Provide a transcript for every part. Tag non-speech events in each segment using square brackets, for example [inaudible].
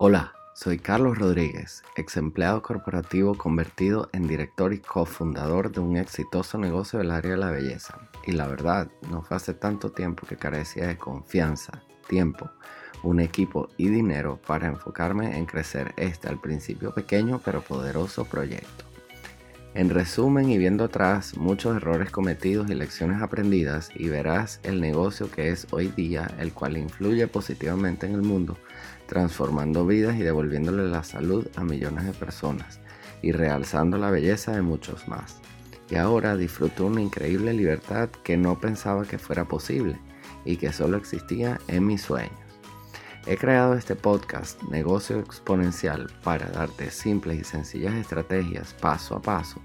Hola, soy Carlos Rodríguez, ex empleado corporativo convertido en director y cofundador de un exitoso negocio del área de la belleza. Y la verdad, no fue hace tanto tiempo que carecía de confianza, tiempo, un equipo y dinero para enfocarme en crecer este al principio pequeño pero poderoso proyecto. En resumen y viendo atrás muchos errores cometidos y lecciones aprendidas y verás el negocio que es hoy día, el cual influye positivamente en el mundo transformando vidas y devolviéndole la salud a millones de personas y realzando la belleza de muchos más. Y ahora disfruto una increíble libertad que no pensaba que fuera posible y que solo existía en mis sueños. He creado este podcast Negocio Exponencial para darte simples y sencillas estrategias paso a paso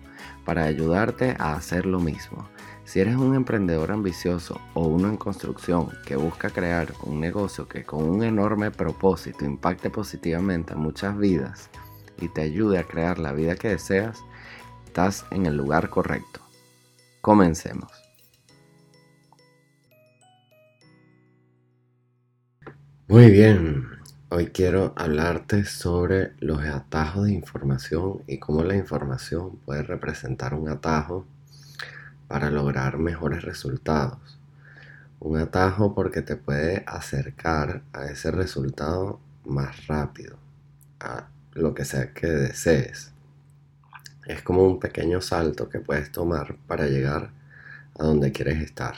para ayudarte a hacer lo mismo si eres un emprendedor ambicioso o uno en construcción que busca crear un negocio que con un enorme propósito impacte positivamente a muchas vidas y te ayude a crear la vida que deseas, estás en el lugar correcto. Comencemos. Muy bien, hoy quiero hablarte sobre los atajos de información y cómo la información puede representar un atajo para lograr mejores resultados. Un atajo porque te puede acercar a ese resultado más rápido, a lo que sea que desees. Es como un pequeño salto que puedes tomar para llegar a donde quieres estar.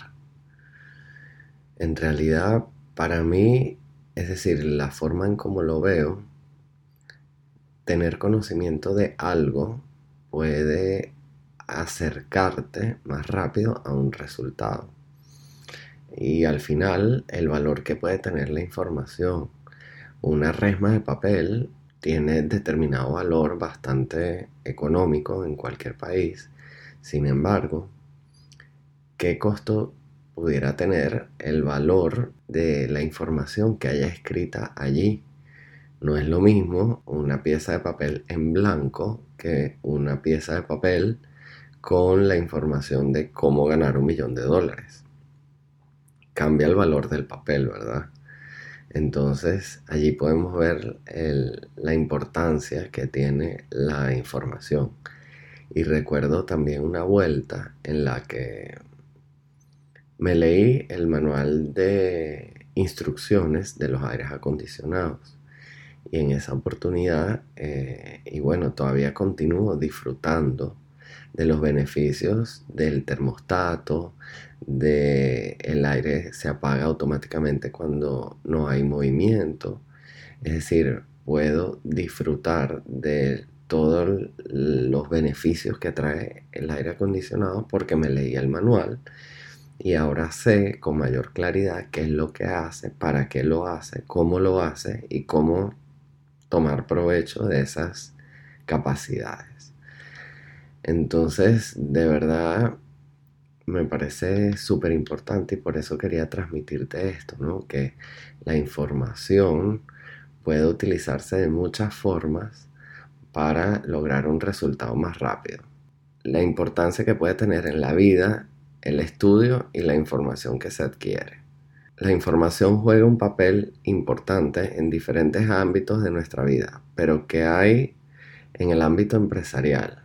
En realidad, para mí, es decir, la forma en cómo lo veo, tener conocimiento de algo puede acercarte más rápido a un resultado. Y al final, el valor que puede tener la información. Una resma de papel tiene determinado valor bastante económico en cualquier país. Sin embargo, ¿qué costo pudiera tener el valor de la información que haya escrita allí? No es lo mismo una pieza de papel en blanco que una pieza de papel con la información de cómo ganar un millón de dólares. Cambia el valor del papel, ¿verdad? Entonces allí podemos ver la importancia que tiene la información. Y recuerdo también una vuelta en la que me leí el manual de instrucciones de los aires acondicionados. Y en esa oportunidad, eh, y bueno, todavía continúo disfrutando de los beneficios del termostato, de el aire se apaga automáticamente cuando no hay movimiento. Es decir, puedo disfrutar de todos los beneficios que trae el aire acondicionado porque me leí el manual y ahora sé con mayor claridad qué es lo que hace, para qué lo hace, cómo lo hace y cómo tomar provecho de esas capacidades. Entonces, de verdad, me parece súper importante y por eso quería transmitirte esto, ¿no? Que la información puede utilizarse de muchas formas para lograr un resultado más rápido. La importancia que puede tener en la vida el estudio y la información que se adquiere. La información juega un papel importante en diferentes ámbitos de nuestra vida, pero ¿qué hay en el ámbito empresarial?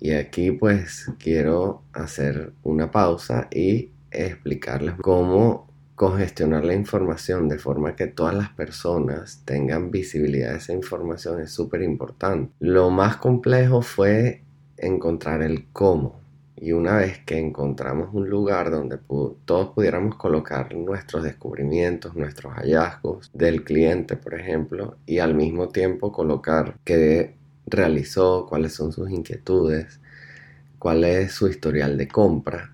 Y aquí pues quiero hacer una pausa y explicarles cómo congestionar la información de forma que todas las personas tengan visibilidad de esa información es súper importante. Lo más complejo fue encontrar el cómo. Y una vez que encontramos un lugar donde todos pudiéramos colocar nuestros descubrimientos, nuestros hallazgos del cliente, por ejemplo, y al mismo tiempo colocar que realizó, cuáles son sus inquietudes, cuál es su historial de compra.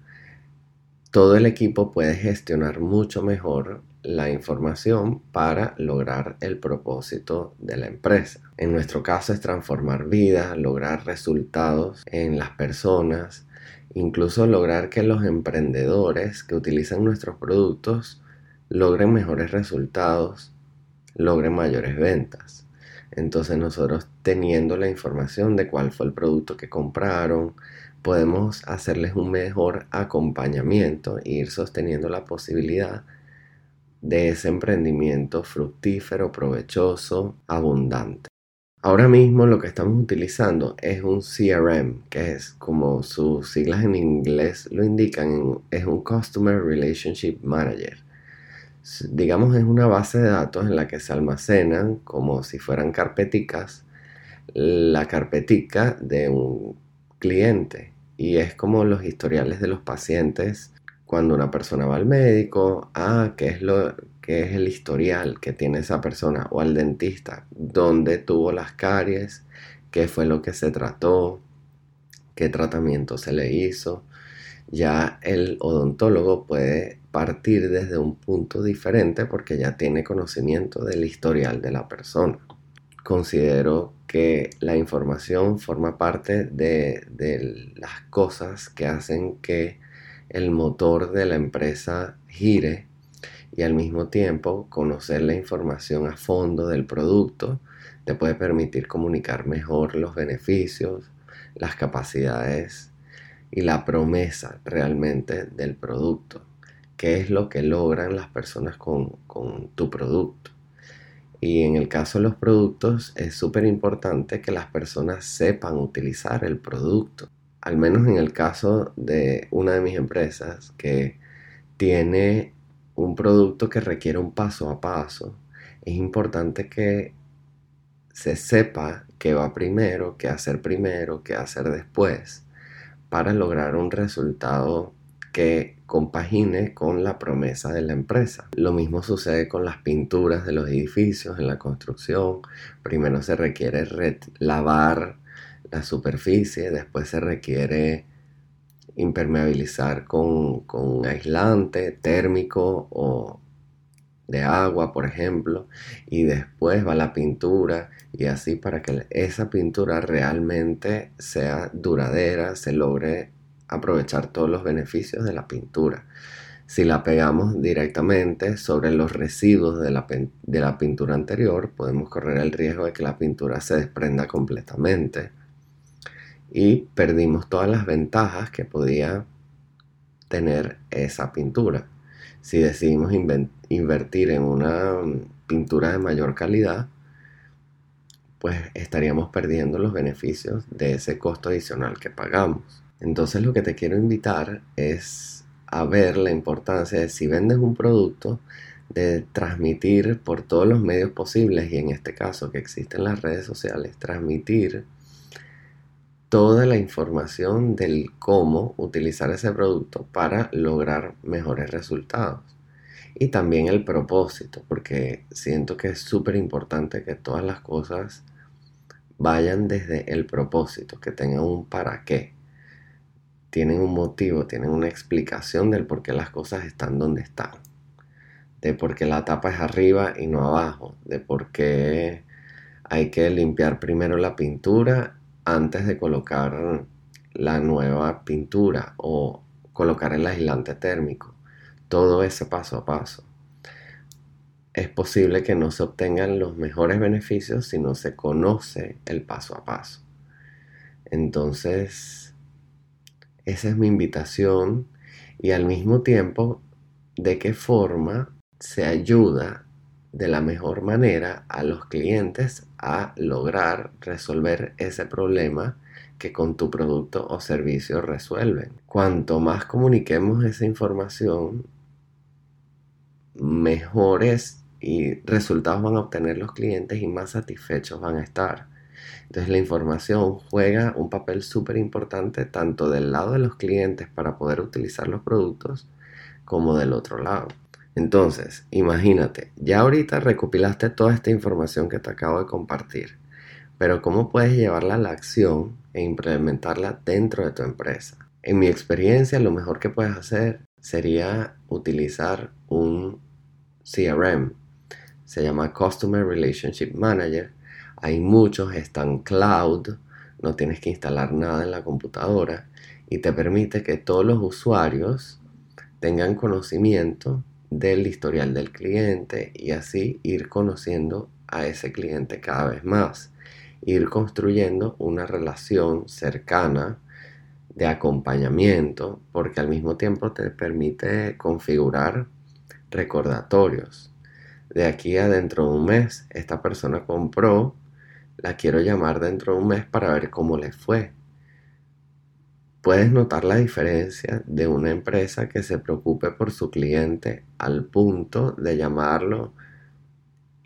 Todo el equipo puede gestionar mucho mejor la información para lograr el propósito de la empresa. En nuestro caso es transformar vidas, lograr resultados en las personas, incluso lograr que los emprendedores que utilizan nuestros productos logren mejores resultados, logren mayores ventas. Entonces nosotros teniendo la información de cuál fue el producto que compraron, podemos hacerles un mejor acompañamiento e ir sosteniendo la posibilidad de ese emprendimiento fructífero, provechoso, abundante. Ahora mismo lo que estamos utilizando es un CRM, que es como sus siglas en inglés lo indican, es un Customer Relationship Manager. Digamos es una base de datos en la que se almacenan como si fueran carpeticas la carpetica de un cliente. Y es como los historiales de los pacientes cuando una persona va al médico, ah, ¿qué es lo qué es el historial que tiene esa persona o al dentista, dónde tuvo las caries, qué fue lo que se trató, qué tratamiento se le hizo. Ya el odontólogo puede partir desde un punto diferente porque ya tiene conocimiento del historial de la persona. Considero que la información forma parte de, las cosas que hacen que el motor de la empresa gire y al mismo tiempo conocer la información a fondo del producto te puede permitir comunicar mejor los beneficios, las capacidades y la promesa realmente del producto. ¿Qué es lo que logran las personas con, con tu producto? Y en el caso de los productos es súper importante que las personas sepan utilizar el producto. Al menos en el caso de una de mis empresas que tiene un producto que requiere un paso a paso, es importante que se sepa qué va primero, qué hacer primero, qué hacer después, para lograr un resultado que compagine con la promesa de la empresa. Lo mismo sucede con las pinturas de los edificios en la construcción. Primero se requiere lavar la superficie, después se requiere impermeabilizar con, un aislante térmico o de agua, por ejemplo, y después va la pintura y así para que esa pintura realmente sea duradera, se logre aprovechar todos los beneficios de la pintura. Si la pegamos directamente sobre los residuos de la, de la pintura anterior, podemos correr el riesgo de que la pintura se desprenda completamente y perdimos todas las ventajas que podía tener esa pintura. Si decidimos invertir en una pintura de mayor calidad, pues estaríamos perdiendo los beneficios de ese costo adicional que pagamos. Entonces lo que te quiero invitar es a ver la importancia de si vendes un producto, de transmitir por todos los medios posibles y en este caso que existen las redes sociales, transmitir toda la información del cómo utilizar ese producto para lograr mejores resultados. Y también el propósito, porque siento que es súper importante que todas las cosas vayan desde el propósito, que tengan un para qué. Tienen un motivo, tienen una explicación del por qué las cosas están donde están. De por qué la tapa es arriba y no abajo. De por qué hay que limpiar primero la pintura antes de colocar la nueva pintura o colocar el aislante térmico. Todo ese paso a paso. Es posible que no se obtengan los mejores beneficios si no se conoce el paso a paso. Entonces, esa es mi invitación y al mismo tiempo, de qué forma se ayuda de la mejor manera a los clientes a lograr resolver ese problema que con tu producto o servicio resuelven. Cuanto más comuniquemos esa información, mejores y resultados van a obtener los clientes y más satisfechos van a estar. Entonces la información juega un papel súper importante tanto del lado de los clientes para poder utilizar los productos como del otro lado. Entonces, imagínate, ya ahorita recopilaste toda esta información que te acabo de compartir, pero ¿cómo puedes llevarla a la acción e implementarla dentro de tu empresa? En mi experiencia, lo mejor que puedes hacer sería utilizar un CRM. Se llama Customer Relationship Manager. Hay muchos, están cloud, no tienes que instalar nada en la computadora y te permite que todos los usuarios tengan conocimiento del historial del cliente y así ir conociendo a ese cliente cada vez más, ir construyendo una relación cercana de acompañamiento porque al mismo tiempo te permite configurar recordatorios. De aquí a dentro de un mes, esta persona compró, la quiero llamar dentro de un mes para ver cómo le fue. Puedes notar la diferencia de una empresa que se preocupe por su cliente al punto de llamarlo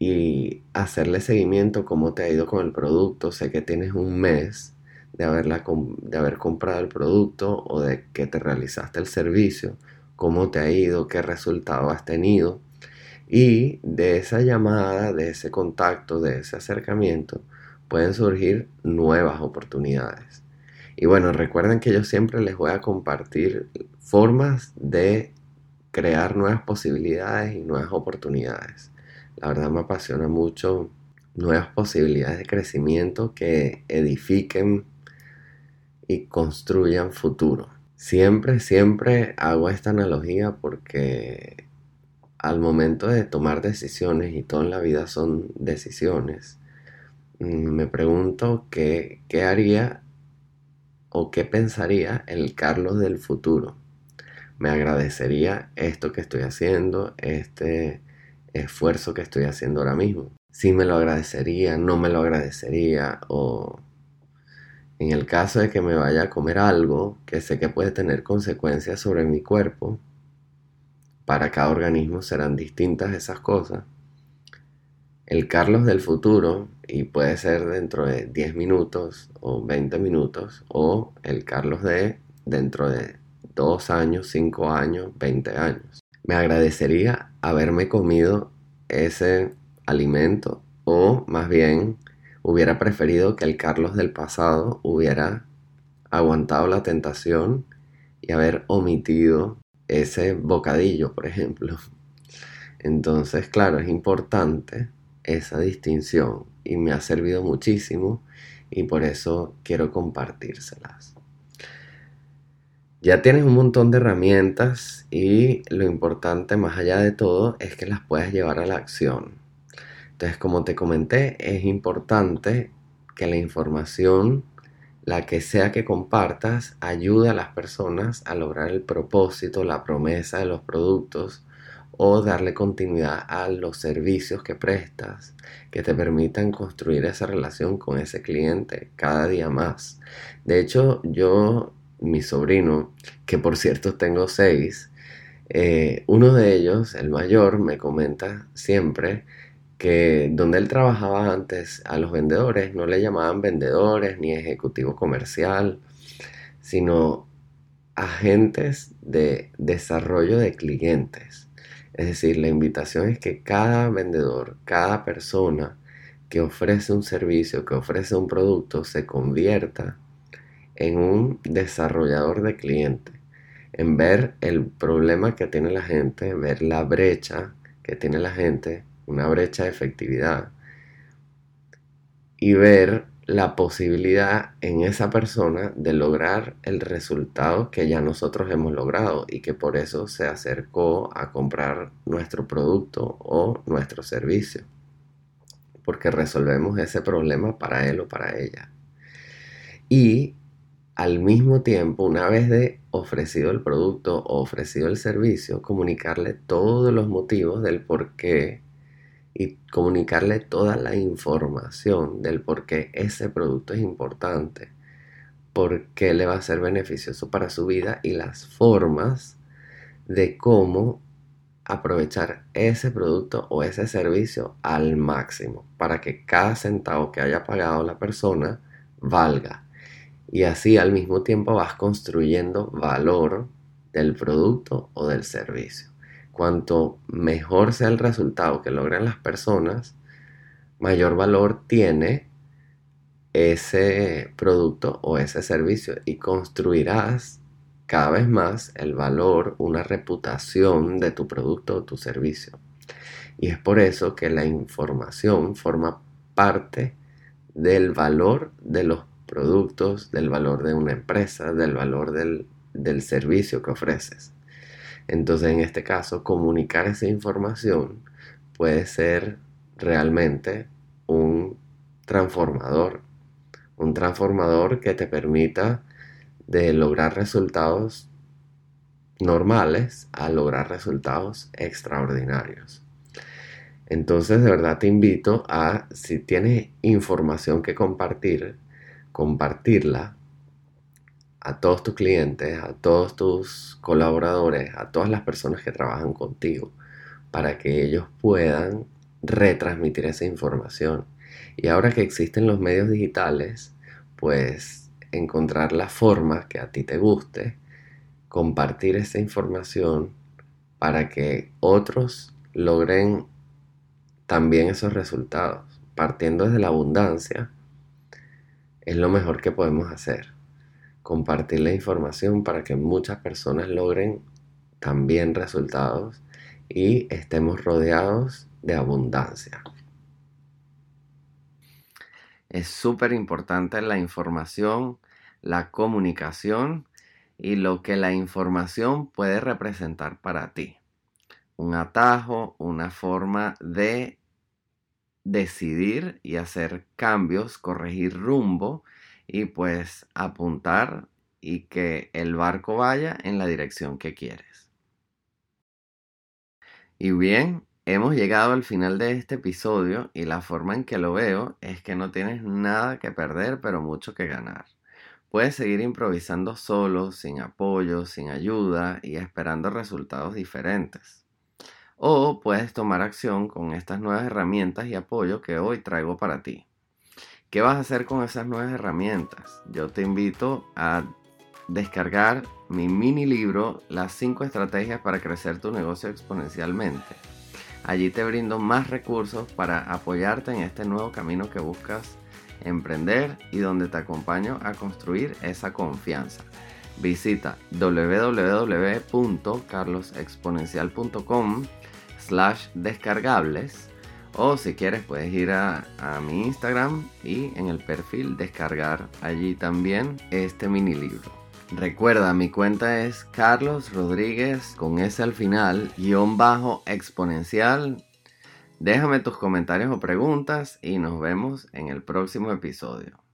y hacerle seguimiento cómo te ha ido con el producto. Sé que tienes un mes de, de haber comprado el producto o de que te realizaste el servicio, cómo te ha ido, qué resultado has tenido. Y de esa llamada, de ese contacto, de ese acercamiento, pueden surgir nuevas oportunidades. Y bueno, recuerden que yo siempre les voy a compartir formas de crear nuevas posibilidades y nuevas oportunidades. La verdad me apasiona mucho nuevas posibilidades de crecimiento que edifiquen y construyan futuro. Siempre, siempre hago esta analogía porque al momento de tomar decisiones, y todo en la vida son decisiones, mm, me pregunto qué, qué haría o qué pensaría el Carlos del futuro. Me agradecería esto que estoy haciendo, este esfuerzo que estoy haciendo ahora mismo. Si me lo agradecería, no me lo agradecería o en el caso de que me vaya a comer algo que sé que puede tener consecuencias sobre mi cuerpo, para cada organismo serán distintas esas cosas. El Carlos del futuro, y puede ser dentro de 10 minutos o 20 minutos, o el Carlos de dentro de 2 años, 5 años, 20 años. Me agradecería haberme comido ese alimento o más bien hubiera preferido que el Carlos del pasado hubiera aguantado la tentación y haber omitido ese bocadillo, por ejemplo. [laughs] Entonces, claro, es importante esa distinción y me ha servido muchísimo y por eso quiero compartírselas. Ya tienes un montón de herramientas y lo importante más allá de todo es que las puedas llevar a la acción. Entonces, como te comenté, es importante que la información, la que sea que compartas, ayude a las personas a lograr el propósito, la promesa de los productos o darle continuidad a los servicios que prestas que te permitan construir esa relación con ese cliente cada día más. De hecho, yo, mi sobrino, que por cierto tengo seis, eh, uno de ellos, el mayor, me comenta siempre que donde él trabajaba antes a los vendedores no le llamaban vendedores ni ejecutivo comercial, sino agentes de desarrollo de clientes. Es decir, la invitación es que cada vendedor, cada persona que ofrece un servicio, que ofrece un producto, se convierta en un desarrollador de clientes, en ver el problema que tiene la gente, ver la brecha que tiene la gente una brecha de efectividad y ver la posibilidad en esa persona de lograr el resultado que ya nosotros hemos logrado y que por eso se acercó a comprar nuestro producto o nuestro servicio. Porque resolvemos ese problema para él o para ella. Y al mismo tiempo, una vez de ofrecido el producto o ofrecido el servicio, comunicarle todos los motivos del por qué y comunicarle toda la información del por qué ese producto es importante, por qué le va a ser beneficioso para su vida y las formas de cómo aprovechar ese producto o ese servicio al máximo para que cada centavo que haya pagado la persona valga. Y así al mismo tiempo vas construyendo valor del producto o del servicio cuanto mejor sea el resultado que logran las personas, mayor valor tiene ese producto o ese servicio y construirás cada vez más el valor, una reputación de tu producto o tu servicio. Y es por eso que la información forma parte del valor de los productos, del valor de una empresa, del valor del, del servicio que ofreces. Entonces, en este caso, comunicar esa información puede ser realmente un transformador, un transformador que te permita de lograr resultados normales a lograr resultados extraordinarios. Entonces, de verdad te invito a, si tienes información que compartir, compartirla a todos tus clientes, a todos tus colaboradores, a todas las personas que trabajan contigo, para que ellos puedan retransmitir esa información. Y ahora que existen los medios digitales, pues encontrar la forma que a ti te guste, compartir esa información para que otros logren también esos resultados. Partiendo desde la abundancia, es lo mejor que podemos hacer. Compartir la información para que muchas personas logren también resultados y estemos rodeados de abundancia. Es súper importante la información, la comunicación y lo que la información puede representar para ti. Un atajo, una forma de decidir y hacer cambios, corregir rumbo y pues apuntar y que el barco vaya en la dirección que quieres. Y bien, hemos llegado al final de este episodio y la forma en que lo veo es que no tienes nada que perder pero mucho que ganar. Puedes seguir improvisando solo, sin apoyo, sin ayuda y esperando resultados diferentes. O puedes tomar acción con estas nuevas herramientas y apoyo que hoy traigo para ti. ¿Qué vas a hacer con esas nuevas herramientas? Yo te invito a descargar mi mini libro Las 5 estrategias para crecer tu negocio exponencialmente. Allí te brindo más recursos para apoyarte en este nuevo camino que buscas emprender y donde te acompaño a construir esa confianza. Visita www.carlosexponencial.com slash descargables o si quieres puedes ir a, mi Instagram y en el perfil descargar allí también este mini libro. Recuerda, mi cuenta es Carlos Rodríguez con S al final, guion bajo exponencial Déjame tus comentarios o preguntas y nos vemos en el próximo episodio.